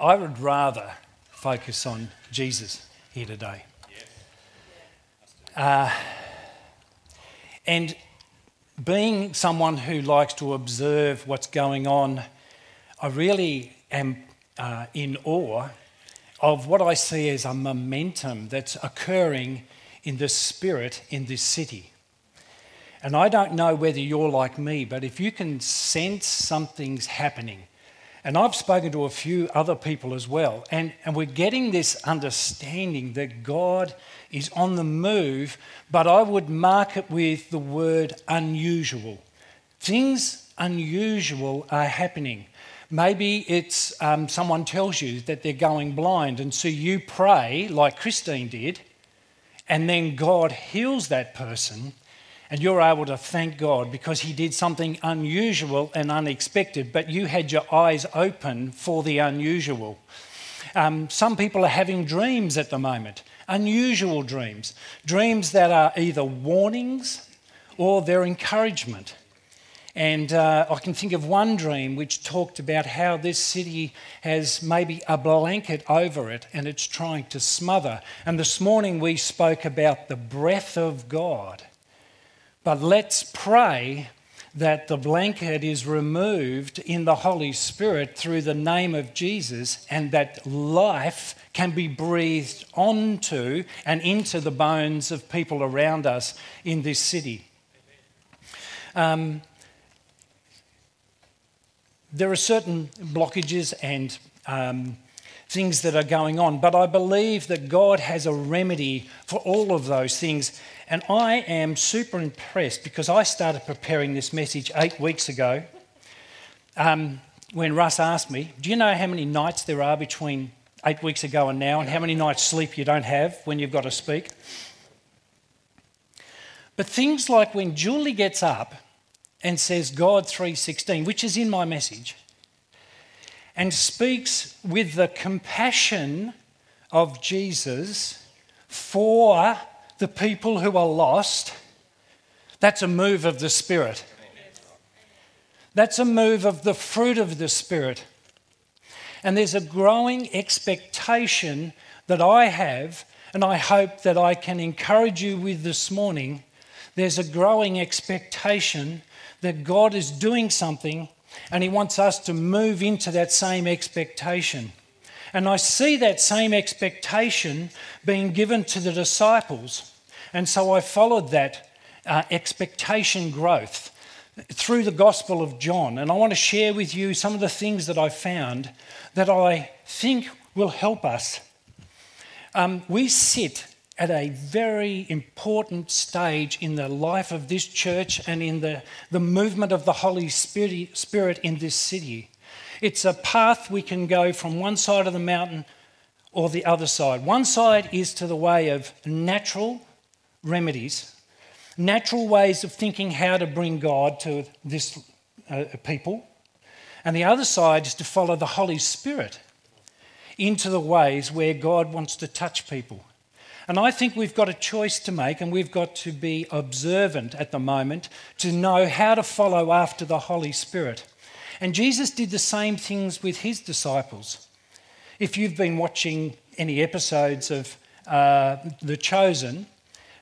I would rather focus on Jesus here today. Uh, and being someone who likes to observe what's going on, I really am uh, in awe of what I see as a momentum that's occurring in the spirit in this city. And I don't know whether you're like me, but if you can sense something's happening, and I've spoken to a few other people as well, and, and we're getting this understanding that God is on the move, but I would mark it with the word unusual. Things unusual are happening. Maybe it's um, someone tells you that they're going blind, and so you pray like Christine did, and then God heals that person and you're able to thank God because He did something unusual and unexpected, but you had your eyes open for the unusual. Um, some people are having dreams at the moment, unusual dreams, dreams that are either warnings or they're encouragement. And uh, I can think of one dream which talked about how this city has maybe a blanket over it and it's trying to smother. And this morning we spoke about the breath of God but let's pray that the blanket is removed in the Holy Spirit through the name of Jesus and that life can be breathed onto and into the bones of people around us in this city. Um, there are certain blockages and um, things that are going on, but I believe that God has a remedy for all of those things. And I am super impressed because I started preparing this message eight weeks ago um, when Russ asked me, Do you know how many nights there are between eight weeks ago and now, and how many nights sleep you don't have when you've got to speak? But things like when Julie gets up and says God 3:16, which is in my message, and speaks with the compassion of Jesus for the people who are lost, that's a move of the Spirit. That's a move of the fruit of the Spirit. And there's a growing expectation that I have, and I hope that I can encourage you with this morning. There's a growing expectation that God is doing something, and He wants us to move into that same expectation. And I see that same expectation being given to the disciples. And so I followed that uh, expectation growth through the Gospel of John. And I want to share with you some of the things that I found that I think will help us. Um, we sit at a very important stage in the life of this church and in the, the movement of the Holy Spirit, Spirit in this city. It's a path we can go from one side of the mountain or the other side. One side is to the way of natural remedies, natural ways of thinking how to bring God to this uh, people. And the other side is to follow the Holy Spirit into the ways where God wants to touch people. And I think we've got a choice to make, and we've got to be observant at the moment to know how to follow after the Holy Spirit. And Jesus did the same things with his disciples. If you've been watching any episodes of uh, The Chosen,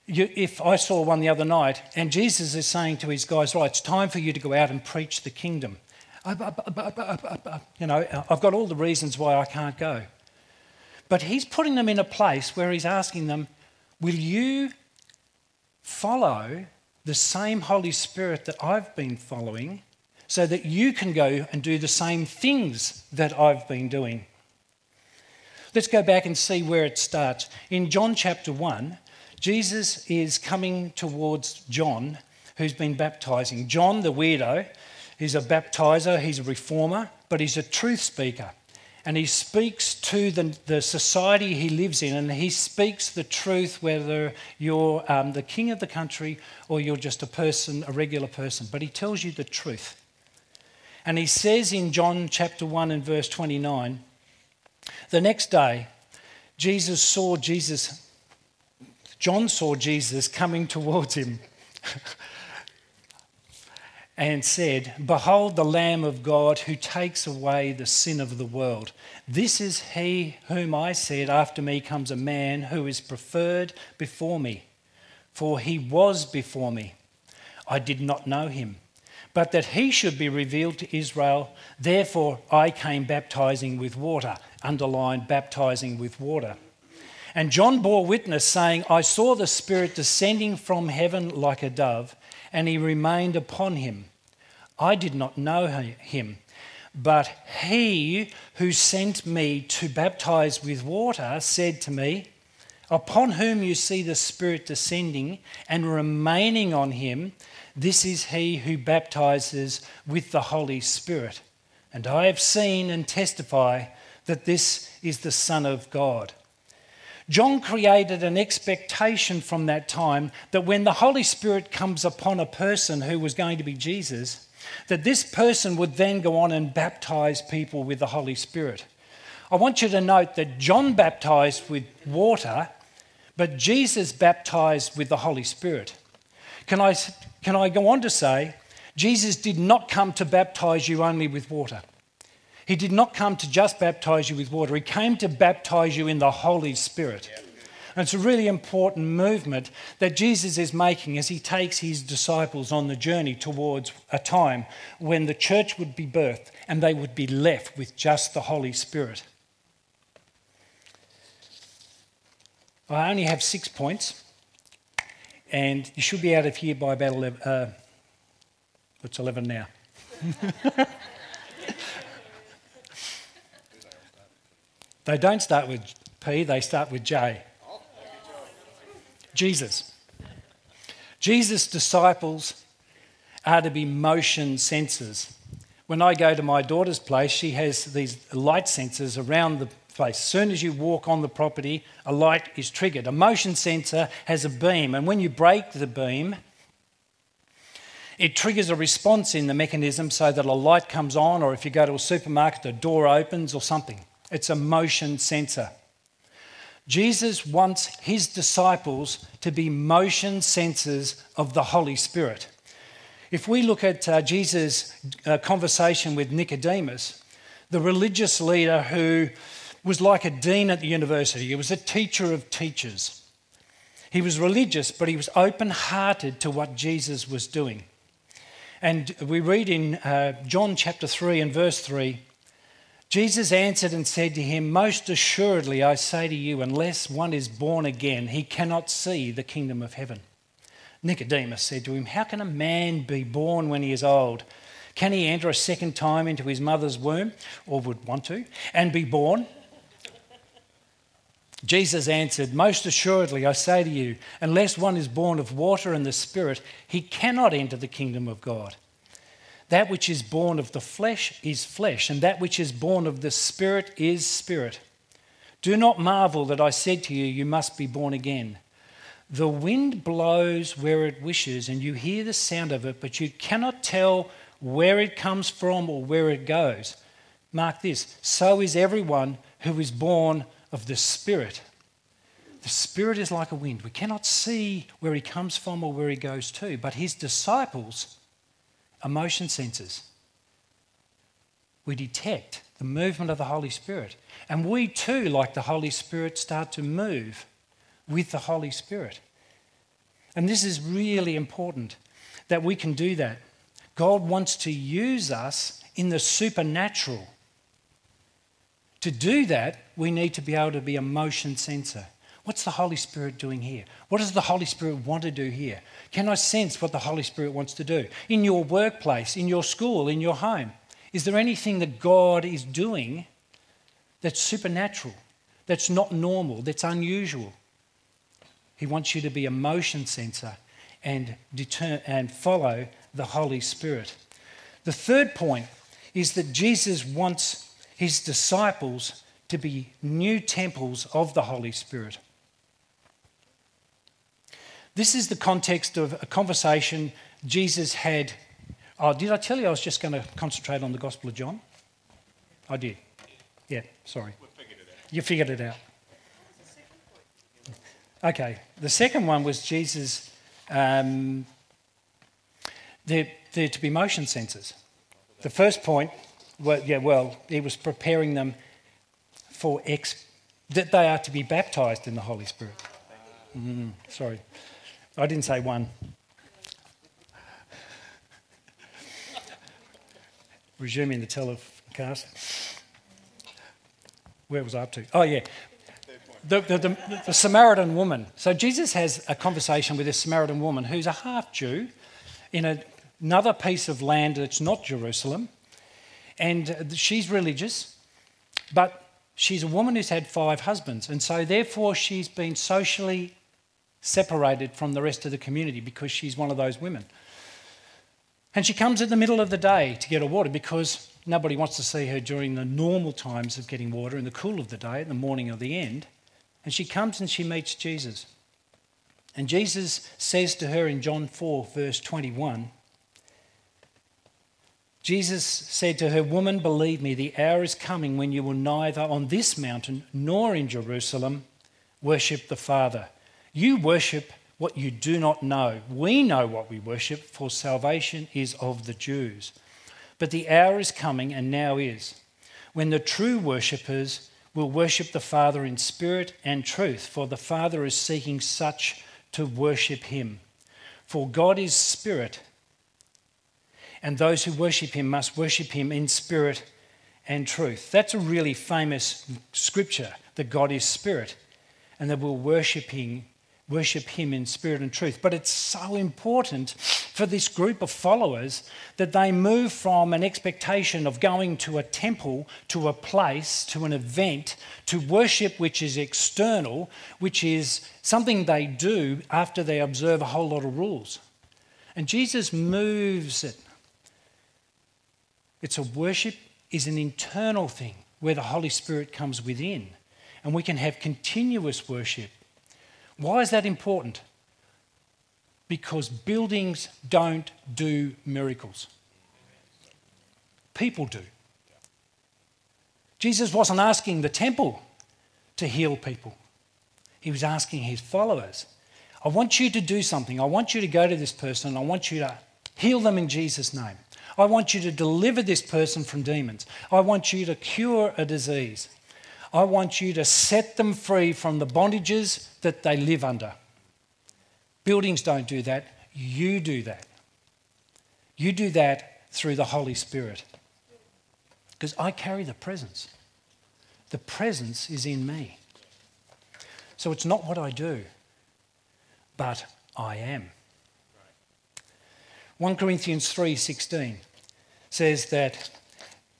you, if I saw one the other night, and Jesus is saying to his guys, right, it's time for you to go out and preach the kingdom. Uh, you know, uh, I've got all the reasons why I can't go. But he's putting them in a place where he's asking them, will you follow the same Holy Spirit that I've been following so that you can go and do the same things that I've been doing. Let's go back and see where it starts. In John chapter 1, Jesus is coming towards John, who's been baptizing. John, the weirdo, he's a baptizer, he's a reformer, but he's a truth speaker. And he speaks to the, the society he lives in, and he speaks the truth whether you're um, the king of the country or you're just a person, a regular person. But he tells you the truth. And he says in John chapter 1 and verse 29 the next day, Jesus saw Jesus, John saw Jesus coming towards him. and said, Behold the Lamb of God who takes away the sin of the world. This is he whom I said, After me comes a man who is preferred before me, for he was before me. I did not know him, but that he should be revealed to Israel. Therefore I came baptizing with water, underlined baptizing with water. And John bore witness, saying, I saw the Spirit descending from heaven like a dove and he remained upon him. I did not know him, but he who sent me to baptize with water said to me, Upon whom you see the Spirit descending and remaining on him, this is he who baptizes with the Holy Spirit. And I have seen and testify that this is the Son of God. John created an expectation from that time that when the Holy Spirit comes upon a person who was going to be Jesus, that this person would then go on and baptize people with the Holy Spirit. I want you to note that John baptized with water, but Jesus baptized with the Holy Spirit. Can I, can I go on to say, Jesus did not come to baptize you only with water? He did not come to just baptize you with water, He came to baptize you in the Holy Spirit. And it's a really important movement that Jesus is making as he takes his disciples on the journey towards a time when the church would be birthed and they would be left with just the Holy Spirit. I only have six points, and you should be out of here by about 11. Uh, it's 11 now. They don't start with P, they start with J. Jesus. Jesus' disciples are to be motion sensors. When I go to my daughter's place, she has these light sensors around the place. As soon as you walk on the property, a light is triggered. A motion sensor has a beam, and when you break the beam, it triggers a response in the mechanism so that a light comes on, or if you go to a supermarket, the door opens or something. It's a motion sensor. Jesus wants his disciples to be motion sensors of the Holy Spirit. If we look at uh, Jesus' uh, conversation with Nicodemus, the religious leader who was like a dean at the university, he was a teacher of teachers. He was religious, but he was open hearted to what Jesus was doing. And we read in uh, John chapter 3 and verse 3 Jesus answered and said to him, Most assuredly I say to you, unless one is born again, he cannot see the kingdom of heaven. Nicodemus said to him, How can a man be born when he is old? Can he enter a second time into his mother's womb, or would want to, and be born? Jesus answered, Most assuredly I say to you, unless one is born of water and the Spirit, he cannot enter the kingdom of God. That which is born of the flesh is flesh, and that which is born of the Spirit is spirit. Do not marvel that I said to you, You must be born again. The wind blows where it wishes, and you hear the sound of it, but you cannot tell where it comes from or where it goes. Mark this so is everyone who is born of the Spirit. The Spirit is like a wind. We cannot see where he comes from or where he goes to, but his disciples emotion sensors. We detect the movement of the Holy Spirit. And we too, like the Holy Spirit, start to move with the Holy Spirit. And this is really important that we can do that. God wants to use us in the supernatural. To do that, we need to be able to be a motion sensor. What's the Holy Spirit doing here? What does the Holy Spirit want to do here? Can I sense what the Holy Spirit wants to do? In your workplace, in your school, in your home, is there anything that God is doing that's supernatural, that's not normal, that's unusual? He wants you to be a motion sensor and, deter- and follow the Holy Spirit. The third point is that Jesus wants his disciples to be new temples of the Holy Spirit. This is the context of a conversation Jesus had. Oh, did I tell you I was just going to concentrate on the Gospel of John? I did. Yeah, sorry. Figured you figured it out. Okay, the second one was Jesus. Um, the, they're to be motion sensors. The first point, well, yeah, well, he was preparing them for ex, that they are to be baptized in the Holy Spirit. Mm, sorry, I didn't say one. Resuming the telecast. Where was I up to? Oh, yeah. The, the, the, the, Samaritan woman. So Jesus has a conversation with this Samaritan woman who's a half Jew in a, another piece of land that's not Jerusalem. And she's religious, but she's a woman who's had five husbands. And so, therefore, she's been socially separated from the rest of the community because she's one of those women. And she comes in the middle of the day to get her water because nobody wants to see her during the normal times of getting water in the cool of the day, in the morning or the end. And she comes and she meets Jesus. And Jesus says to her in John 4, verse 21, Jesus said to her, Woman, believe me, the hour is coming when you will neither on this mountain nor in Jerusalem worship the Father. You worship what you do not know. We know what we worship, for salvation is of the Jews. But the hour is coming, and now is, when the true worshippers will worship the Father in spirit and truth, for the Father is seeking such to worship him. For God is spirit, and those who worship him must worship him in spirit and truth. That's a really famous scripture that God is spirit, and that we're worshiping worship Him in spirit and truth. But it's so important for this group of followers that they move from an expectation of going to a temple, to a place, to an event, to worship which is external, which is something they do after they observe a whole lot of rules. And Jesus moves it. It's a worship is an internal thing where the Holy Spirit comes within. And we can have continuous worship why is that important? Because buildings don't do miracles, people do. Jesus wasn't asking the temple to heal people, he was asking his followers. I want you to do something. I want you to go to this person. And I want you to heal them in Jesus' name. I want you to deliver this person from demons. I want you to cure a disease. I want you to set them free from the bondages that they live under. Buildings don't do that, you do that. You do that through the Holy Spirit. Because I carry the presence. The presence is in me. So it's not what I do, but I am. 1 Corinthians 3:16 says that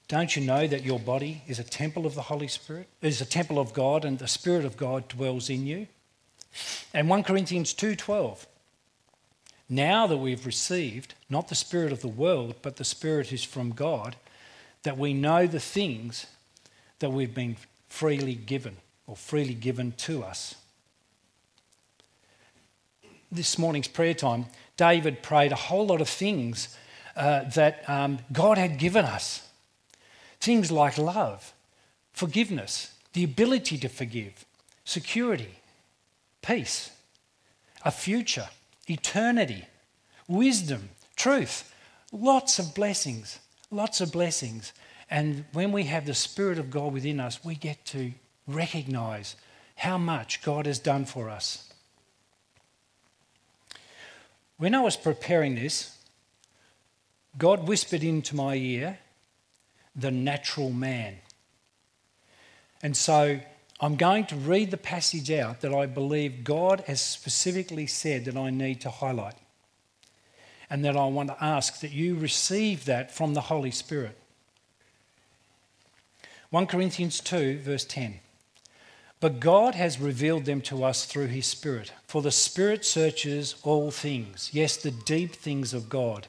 don't you know that your body is a temple of the Holy Spirit? Is a temple of God and the Spirit of God dwells in you? And 1 Corinthians 2:12 Now that we've received not the spirit of the world but the spirit is from God that we know the things that we've been freely given or freely given to us. This morning's prayer time, David prayed a whole lot of things uh, that um, God had given us Things like love, forgiveness, the ability to forgive, security, peace, a future, eternity, wisdom, truth. Lots of blessings, lots of blessings. And when we have the Spirit of God within us, we get to recognize how much God has done for us. When I was preparing this, God whispered into my ear the natural man. And so I'm going to read the passage out that I believe God has specifically said that I need to highlight. And that I want to ask that you receive that from the Holy Spirit. 1 Corinthians 2, verse 10. But God has revealed them to us through his Spirit. For the Spirit searches all things, yes, the deep things of God.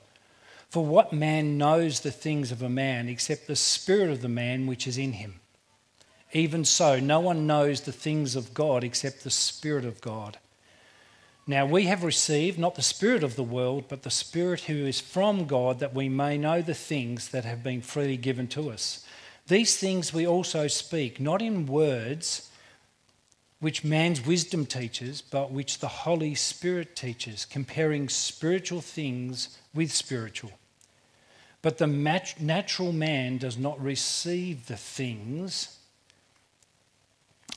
For what man knows the things of a man except the spirit of the man which is in him? Even so, no one knows the things of God except the Spirit of God. Now we have received not the Spirit of the world, but the Spirit who is from God, that we may know the things that have been freely given to us. These things we also speak, not in words which man's wisdom teaches, but which the Holy Spirit teaches, comparing spiritual things with spiritual. But the mat- natural man does not receive the things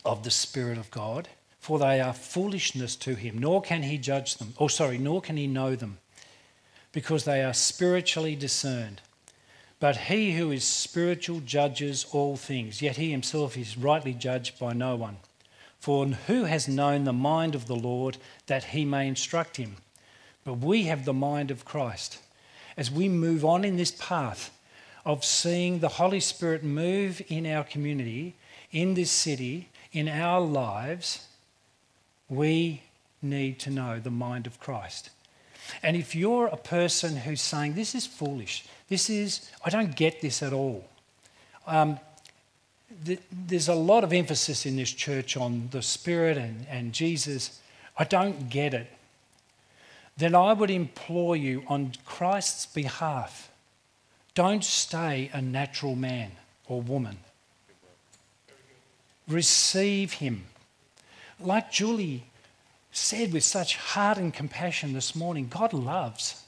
of the Spirit of God, for they are foolishness to him, nor can he judge them. Or, sorry, nor can he know them, because they are spiritually discerned. But he who is spiritual judges all things, yet he himself is rightly judged by no one. For who has known the mind of the Lord that he may instruct him? But we have the mind of Christ. As we move on in this path of seeing the Holy Spirit move in our community, in this city, in our lives, we need to know the mind of Christ. And if you're a person who's saying, This is foolish, this is, I don't get this at all. Um, there's a lot of emphasis in this church on the Spirit and, and Jesus. I don't get it. Then I would implore you on Christ's behalf don't stay a natural man or woman. Receive him. Like Julie said with such heart and compassion this morning, God loves.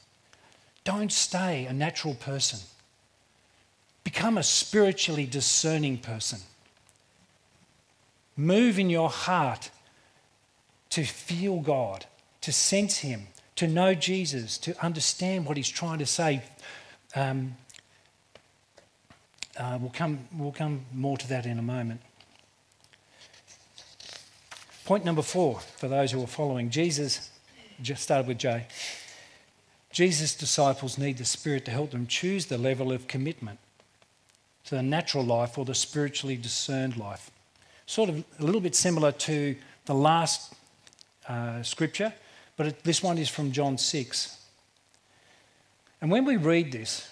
Don't stay a natural person. Become a spiritually discerning person. Move in your heart to feel God, to sense Him, to know Jesus, to understand what He's trying to say. Um, uh, we'll, come, we'll come more to that in a moment. Point number four, for those who are following, Jesus, just started with J. Jesus' disciples need the Spirit to help them choose the level of commitment to the natural life or the spiritually discerned life. Sort of a little bit similar to the last uh, scripture, but it, this one is from John 6. And when we read this,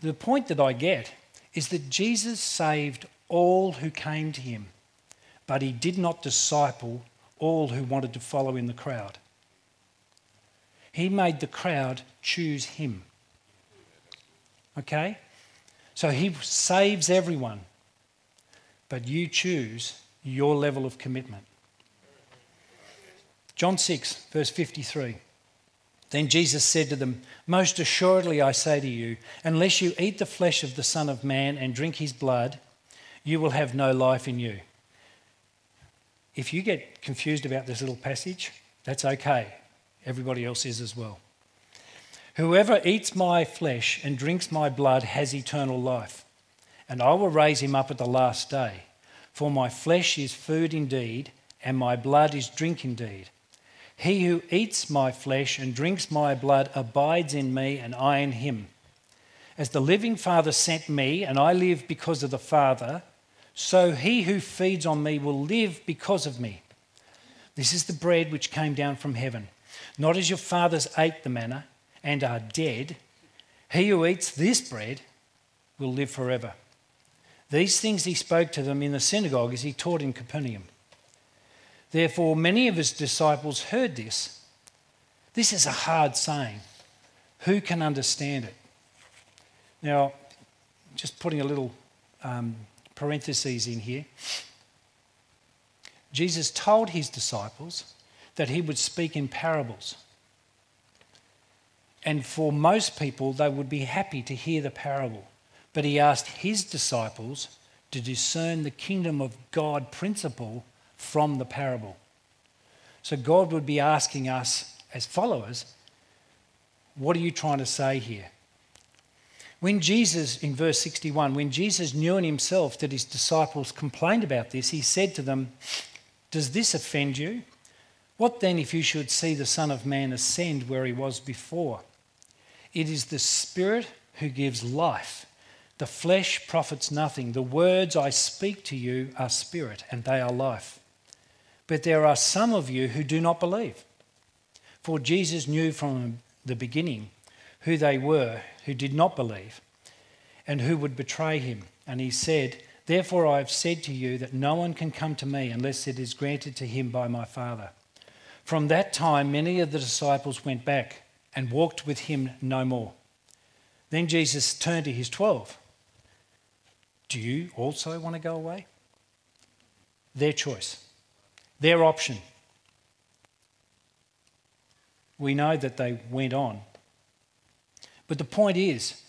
the point that I get is that Jesus saved all who came to him but he did not disciple all who wanted to follow in the crowd. He made the crowd choose him. Okay? So he saves everyone, but you choose your level of commitment. John 6, verse 53. Then Jesus said to them, Most assuredly I say to you, unless you eat the flesh of the Son of Man and drink his blood, you will have no life in you. If you get confused about this little passage, that's okay. Everybody else is as well. Whoever eats my flesh and drinks my blood has eternal life, and I will raise him up at the last day. For my flesh is food indeed, and my blood is drink indeed. He who eats my flesh and drinks my blood abides in me, and I in him. As the living Father sent me, and I live because of the Father, so he who feeds on me will live because of me. This is the bread which came down from heaven. Not as your fathers ate the manna and are dead, he who eats this bread will live forever. These things he spoke to them in the synagogue as he taught in Capernaum. Therefore, many of his disciples heard this. This is a hard saying. Who can understand it? Now, just putting a little um, parentheses in here. Jesus told his disciples that he would speak in parables. And for most people, they would be happy to hear the parable. But he asked his disciples to discern the kingdom of God principle from the parable. So God would be asking us as followers, what are you trying to say here? When Jesus, in verse 61, when Jesus knew in himself that his disciples complained about this, he said to them, Does this offend you? What then if you should see the Son of Man ascend where he was before? It is the Spirit who gives life. The flesh profits nothing. The words I speak to you are spirit, and they are life. But there are some of you who do not believe. For Jesus knew from the beginning who they were who did not believe and who would betray him. And he said, Therefore I have said to you that no one can come to me unless it is granted to him by my Father. From that time, many of the disciples went back and walked with him no more. Then Jesus turned to his twelve. Do you also want to go away? Their choice, their option. We know that they went on but the point is,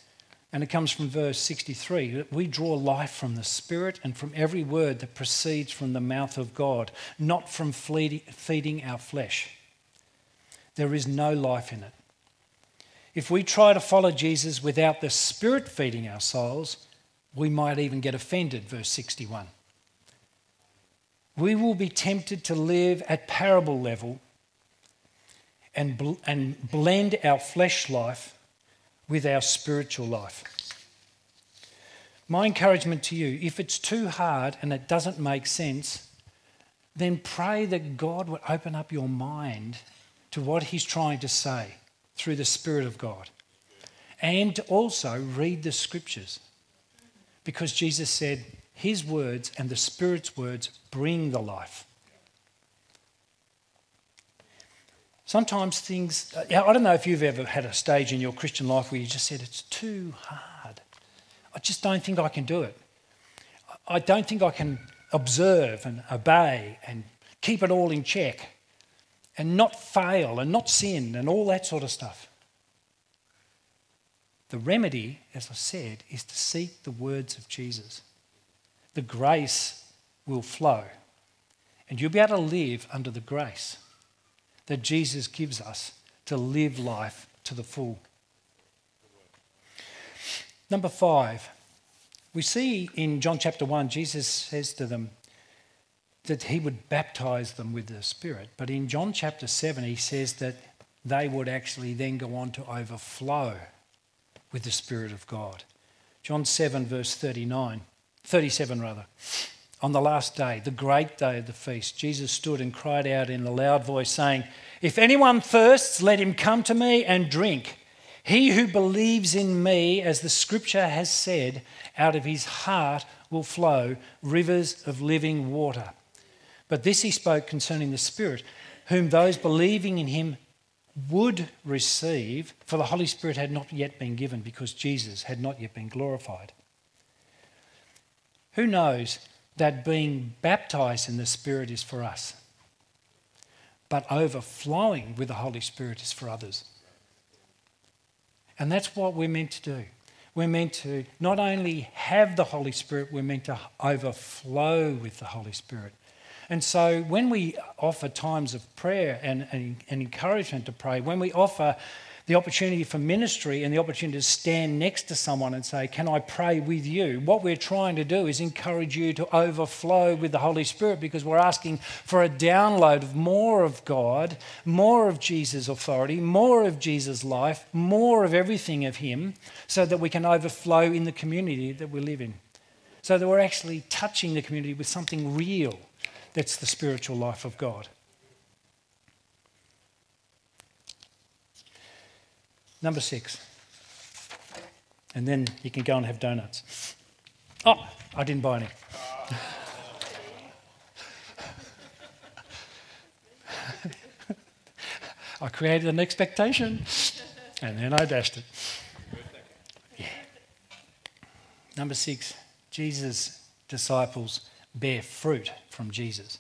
And it comes from verse 63 that we draw life from the Spirit and from every word that proceeds from the mouth of God, not from feeding our flesh. There is no life in it. If we try to follow Jesus without the Spirit feeding our souls, we might even get offended, verse 61. We will be tempted to live at parable level and, bl- and blend our flesh life with our spiritual life. My encouragement to you if it's too hard and it doesn't make sense, then pray that God would open up your mind to what He's trying to say through the Spirit of God. And also read the scriptures. Because Jesus said, His words and the Spirit's words bring the life. Sometimes things, uh, I don't know if you've ever had a stage in your Christian life where you just said, It's too hard. I just don't think I can do it. I don't think I can observe and obey and keep it all in check and not fail and not sin and all that sort of stuff. The remedy, as I said, is to seek the words of Jesus. The grace will flow, and you'll be able to live under the grace that Jesus gives us to live life to the full. Number five, we see in John chapter 1, Jesus says to them, that he would baptize them with the Spirit. But in John chapter 7, he says that they would actually then go on to overflow with the Spirit of God. John 7, verse 39, 37 rather. On the last day, the great day of the feast, Jesus stood and cried out in a loud voice, saying, If anyone thirsts, let him come to me and drink. He who believes in me, as the scripture has said, out of his heart will flow rivers of living water. But this he spoke concerning the Spirit, whom those believing in him would receive, for the Holy Spirit had not yet been given because Jesus had not yet been glorified. Who knows that being baptized in the Spirit is for us, but overflowing with the Holy Spirit is for others? And that's what we're meant to do. We're meant to not only have the Holy Spirit, we're meant to overflow with the Holy Spirit. And so when we offer times of prayer and, and, and, encouragement to pray, when we offer the opportunity for ministry and the opportunity to stand next to someone and say, Can I pray with you? What we're trying to do is encourage you to overflow with the Holy Spirit because we're asking for a download of more of God, more of Jesus' authority, more of Jesus' life, more of everything of Him, so that we can overflow in the community that we live in. So that we're actually touching the community with something real that's the spiritual life of God. Number six. And then you can go and have donuts. Oh, I didn't buy any. I created an expectation and then I dashed it. Yeah. Number six, Jesus' disciples bear fruit from Jesus.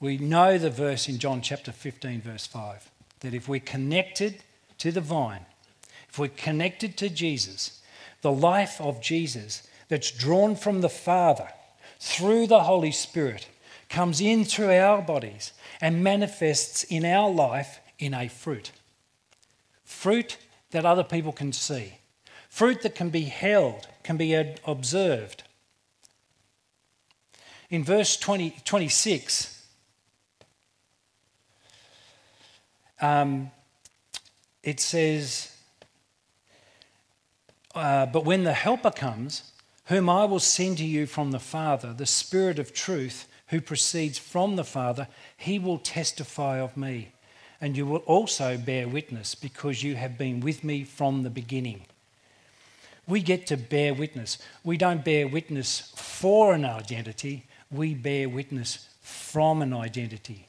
We know the verse in John chapter 15, verse 5, that if we're connected to the vine, if we're connected to Jesus, the life of Jesus that's drawn from the Father through the Holy Spirit comes in through our bodies and manifests in our life in a fruit. Fruit that other people can see, fruit that can be held, can be observed, in verse 20, 26, um, it says, uh, But when the Helper comes, whom I will send to you from the Father, the Spirit of truth, who proceeds from the Father, he will testify of me. And you will also bear witness because you have been with me from the beginning. We get to bear witness. We don't bear witness for an identity, we bear witness from an identity.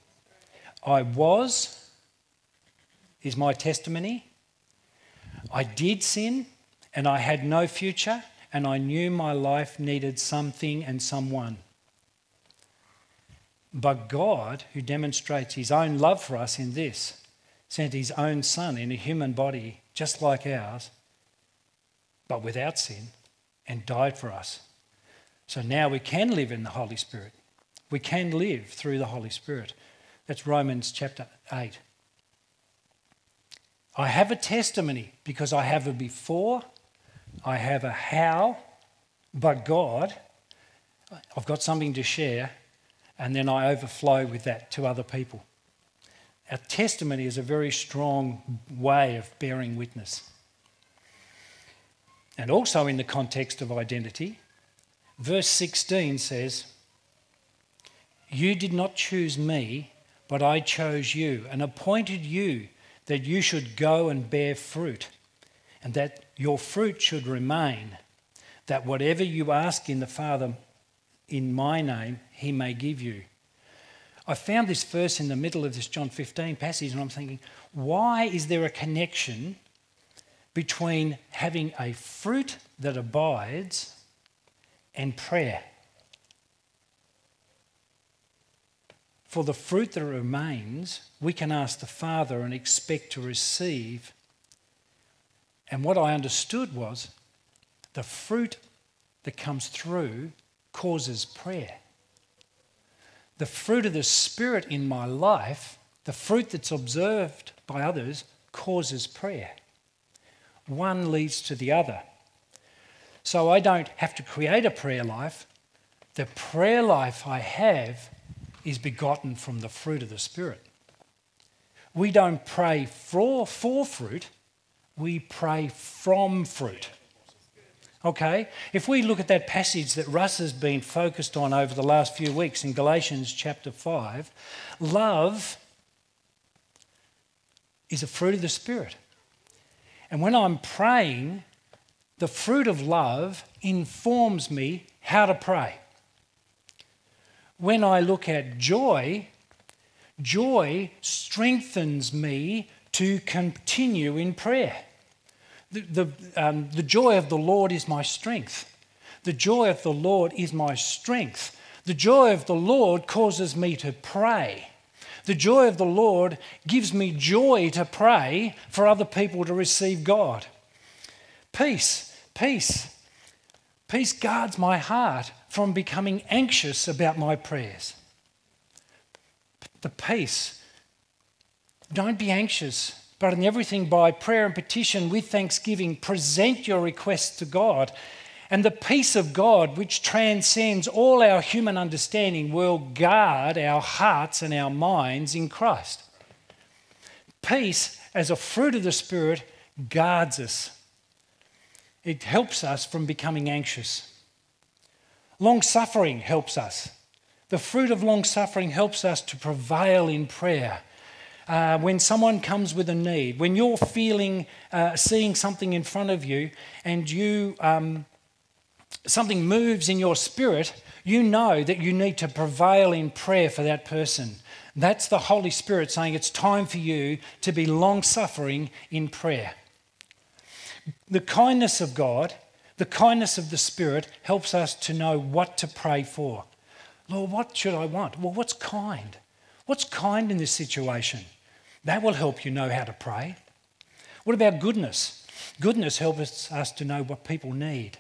I was, is my testimony. I did sin and I had no future, and I knew my life needed something and someone. But God, who demonstrates his own love for us in this, sent his own Son in a human body just like ours but without sin, and died for us. So now we can live in the Holy Spirit. We can live through the Holy Spirit. That's Romans chapter 8. I have a testimony because I have a before, I have a how, but God, I've got something to share, and then I overflow with that to other people. Our testimony is a very strong way of bearing witness. And also in the context of identity, verse 16 says, You did not choose me, but I chose you and appointed you that you should go and bear fruit, and that your fruit should remain, that whatever you ask in the Father in my name, he may give you. I found this verse in the middle of this John 15 passage, and I'm thinking, why is there a connection between having a fruit that abides and prayer? For the fruit that remains, we can ask the Father and expect to receive. And what I understood was the fruit that comes through causes prayer. The fruit of the Spirit in my life, the fruit that's observed by others, causes prayer. One leads to the other. So I don't have to create a prayer life. The prayer life I have is begotten from the fruit of the Spirit. We don't pray for, for fruit, we pray from fruit. Okay? If we look at that passage that Russ has been focused on over the last few weeks in Galatians chapter 5, love is a fruit of the Spirit. And when I'm praying, the fruit of love informs me how to pray when I look at joy, joy strengthens me to continue in prayer. The, the, um, the joy of the Lord is my strength. The joy of the Lord is my strength. The joy of the Lord causes me to pray. The joy of the Lord gives me joy to pray for other people to receive God. Peace, peace. Peace guards my heart from becoming anxious about my prayers. The peace. Don't be anxious, but in everything by prayer and petition with thanksgiving, present your requests to God. And the peace of God, which transcends all our human understanding, will guard our hearts and our minds in Christ. Peace, as a fruit of the Spirit, guards us. It helps us from becoming anxious. Long suffering helps us. The fruit of long suffering helps us to prevail in prayer. Uh, when someone comes with a need, when you're feeling, uh, seeing something in front of you, and you um, something moves in your spirit, you know that you need to prevail in prayer for that person. That's the Holy Spirit saying it's time for you to be long suffering in prayer. The kindness of God the kindness of the Spirit helps us to know what to pray for. Lord, what should I want? Well, what's kind? What's kind in this situation? That will help you know how to pray. What about goodness? Goodness helps us to know what people need.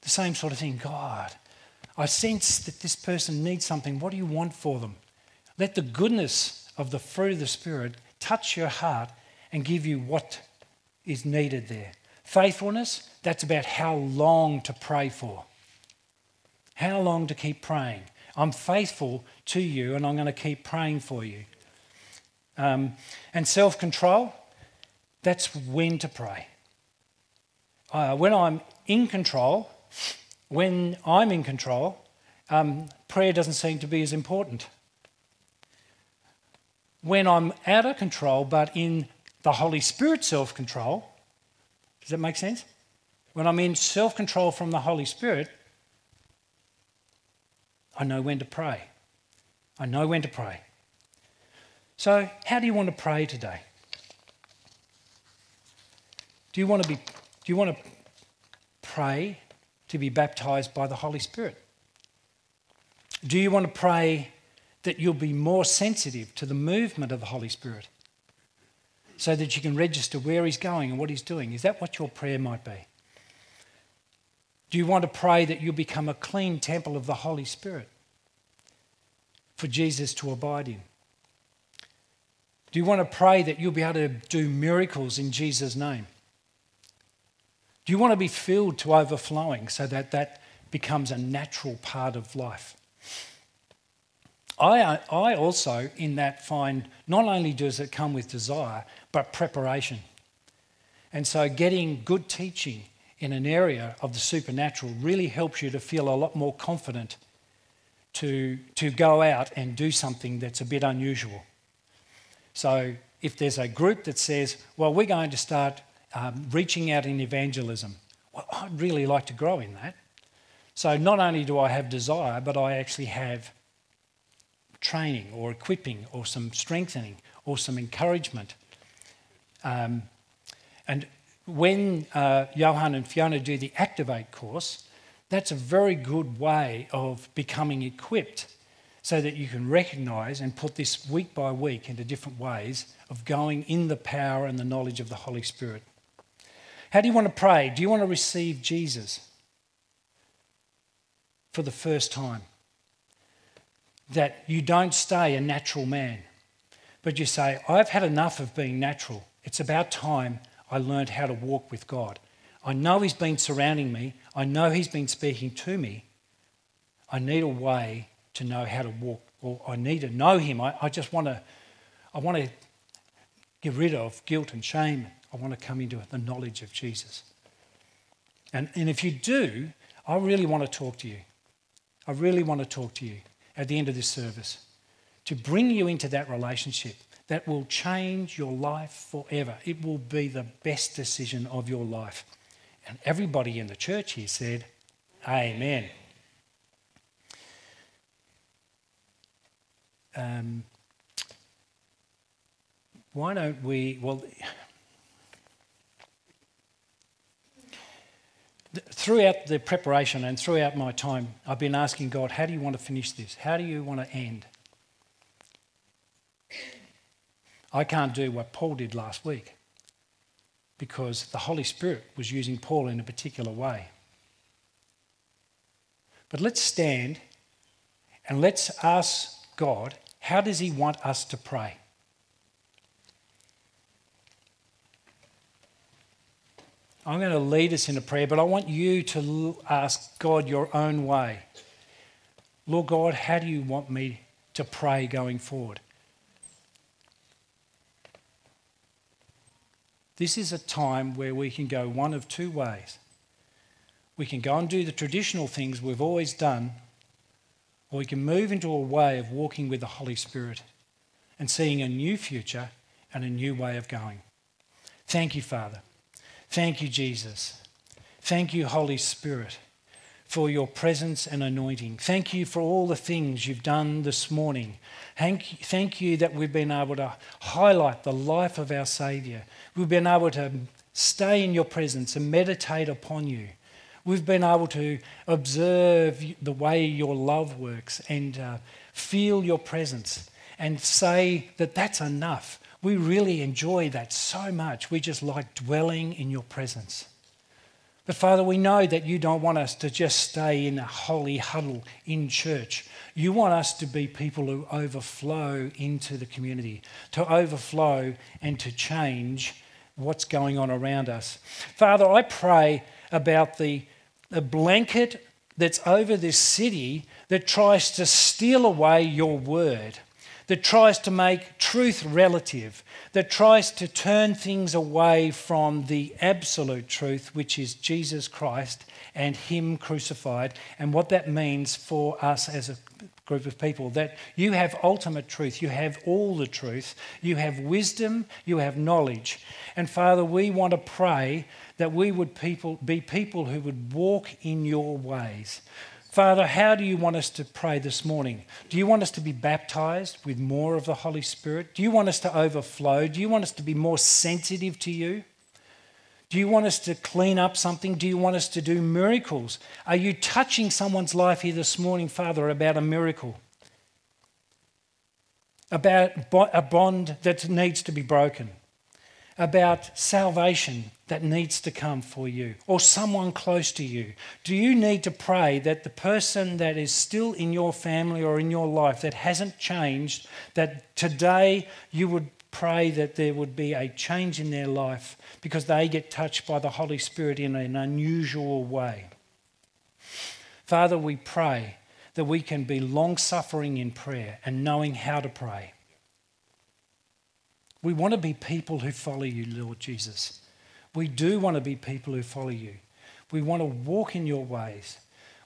The same sort of thing. God, I sense that this person needs something. What do you want for them? Let the goodness of the fruit of the Spirit touch your heart and give you what is needed there. Faithfulness, that's about how long to pray for. How long to keep praying. I'm faithful to you and I'm going to keep praying for you. Um, and self control, that's when to pray. Uh, when I'm in control, when I'm in control, um, prayer doesn't seem to be as important. When I'm out of control, but in the Holy Spirit self control, does that make sense? When I'm in self control from the Holy Spirit, I know when to pray. I know when to pray. So, how do you want to pray today? Do you want to be do you want to pray to be baptized by the Holy Spirit? Do you want to pray that you'll be more sensitive to the movement of the Holy Spirit? So that you can register where he's going and what he's doing. Is that what your prayer might be? Do you want to pray that you'll become a clean temple of the Holy Spirit for Jesus to abide in? Do you want to pray that you'll be able to do miracles in Jesus' name? Do you want to be filled to overflowing so that that becomes a natural part of life? I, I also, in that, find not only does it come with desire, but preparation. And so, getting good teaching in an area of the supernatural really helps you to feel a lot more confident to, to go out and do something that's a bit unusual. So, if there's a group that says, well, we're going to start um, reaching out in evangelism, well, I'd really like to grow in that. So, not only do I have desire, but I actually have training or equipping or some strengthening or some encouragement. Um, and when uh, Johan and Fiona do the Activate course, that's a very good way of becoming equipped so that you can recognize and put this week by week into different ways of going in the power and the knowledge of the Holy Spirit. How do you want to pray? Do you want to receive Jesus for the first time? that you don't stay a natural man, but you say, I've had enough of being natural. It's about time I learned how to walk with God. I know He's been surrounding me, I know He's been speaking to me. I need a way to know how to walk, or I need to know Him. I, I just want to, I want to get rid of guilt and shame. I want to come into the knowledge of Jesus. And, and if you do, I really want to talk to you. I really want to talk to you at the end of this service to bring you into that relationship that will change your life forever. It will be the best decision of your life. And everybody in the church here said, Amen. Um, why don't we? Well, throughout the preparation and throughout my time, I've been asking God, how do you want to finish this? How do you want to end? I can't do what Paul did last week because the Holy Spirit was using Paul in a particular way. But let's stand and let's ask God, how does He want us to pray? I'm going to lead us in a prayer, but I want you to ask God your own way. Lord God, how do you want me to pray going forward? This is a time where we can go one of two ways. We can go and do the traditional things we've always done, or we can move into a way of walking with the Holy Spirit and seeing a new future and a new way of going. Thank you, Father. Thank you, Jesus. Thank you, Holy Spirit, for your presence and anointing. Thank you for all the things you've done this morning. Thank you, that we've been able to highlight the life of our Saviour. We've been able to stay in your presence and meditate upon you. We've been able to observe the way your love works and uh, feel your presence and say that that's enough. We really enjoy that so much. We just like dwelling in your presence. But Father, we know that you don't want us to just stay in a holy huddle in church. You want us to be people who overflow into the community, to overflow and to change what's going on around us. Father, I pray about the, the blanket that's over this city that tries to steal away your word that tries to make truth relative, that tries to turn things away from the absolute truth, which is Jesus Christ and Him crucified, and what that means for us as a group of people. That you have ultimate truth, you have all the truth, you have wisdom, you have knowledge. And Father, we want to pray that we would people, be people who would walk in your ways. Father, how do you want us to pray this morning? Do you want us to be baptized with more of the Holy Spirit? Do you want us to overflow? Do you want us to be more sensitive to you? Do you want us to clean up something? Do you want us to do miracles? Are you touching someone's life here this morning, Father, about a miracle? About a bond that needs to be broken? About salvation that needs to come for you or someone close to you? Do you need to pray that the person that is still in your family or in your life that hasn't changed, that today you would pray that there would be a change in their life because they get touched by the Holy Spirit in an unusual way? Father, we pray that we can be long suffering in prayer and knowing how to pray. We want to be people who follow you, Lord Jesus. We do want to be people who follow you. We want to walk in your ways.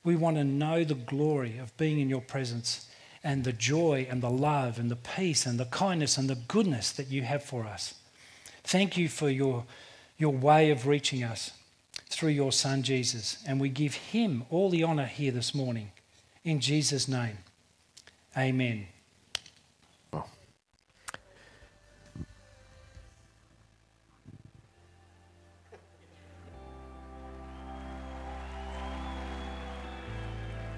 We want to know the glory of being in your presence and the joy and the love and the peace and the kindness and the goodness that you have for us. Thank you for your, your way of reaching us through your Son Jesus. And we give him all the honour here this morning. In Jesus' name, amen.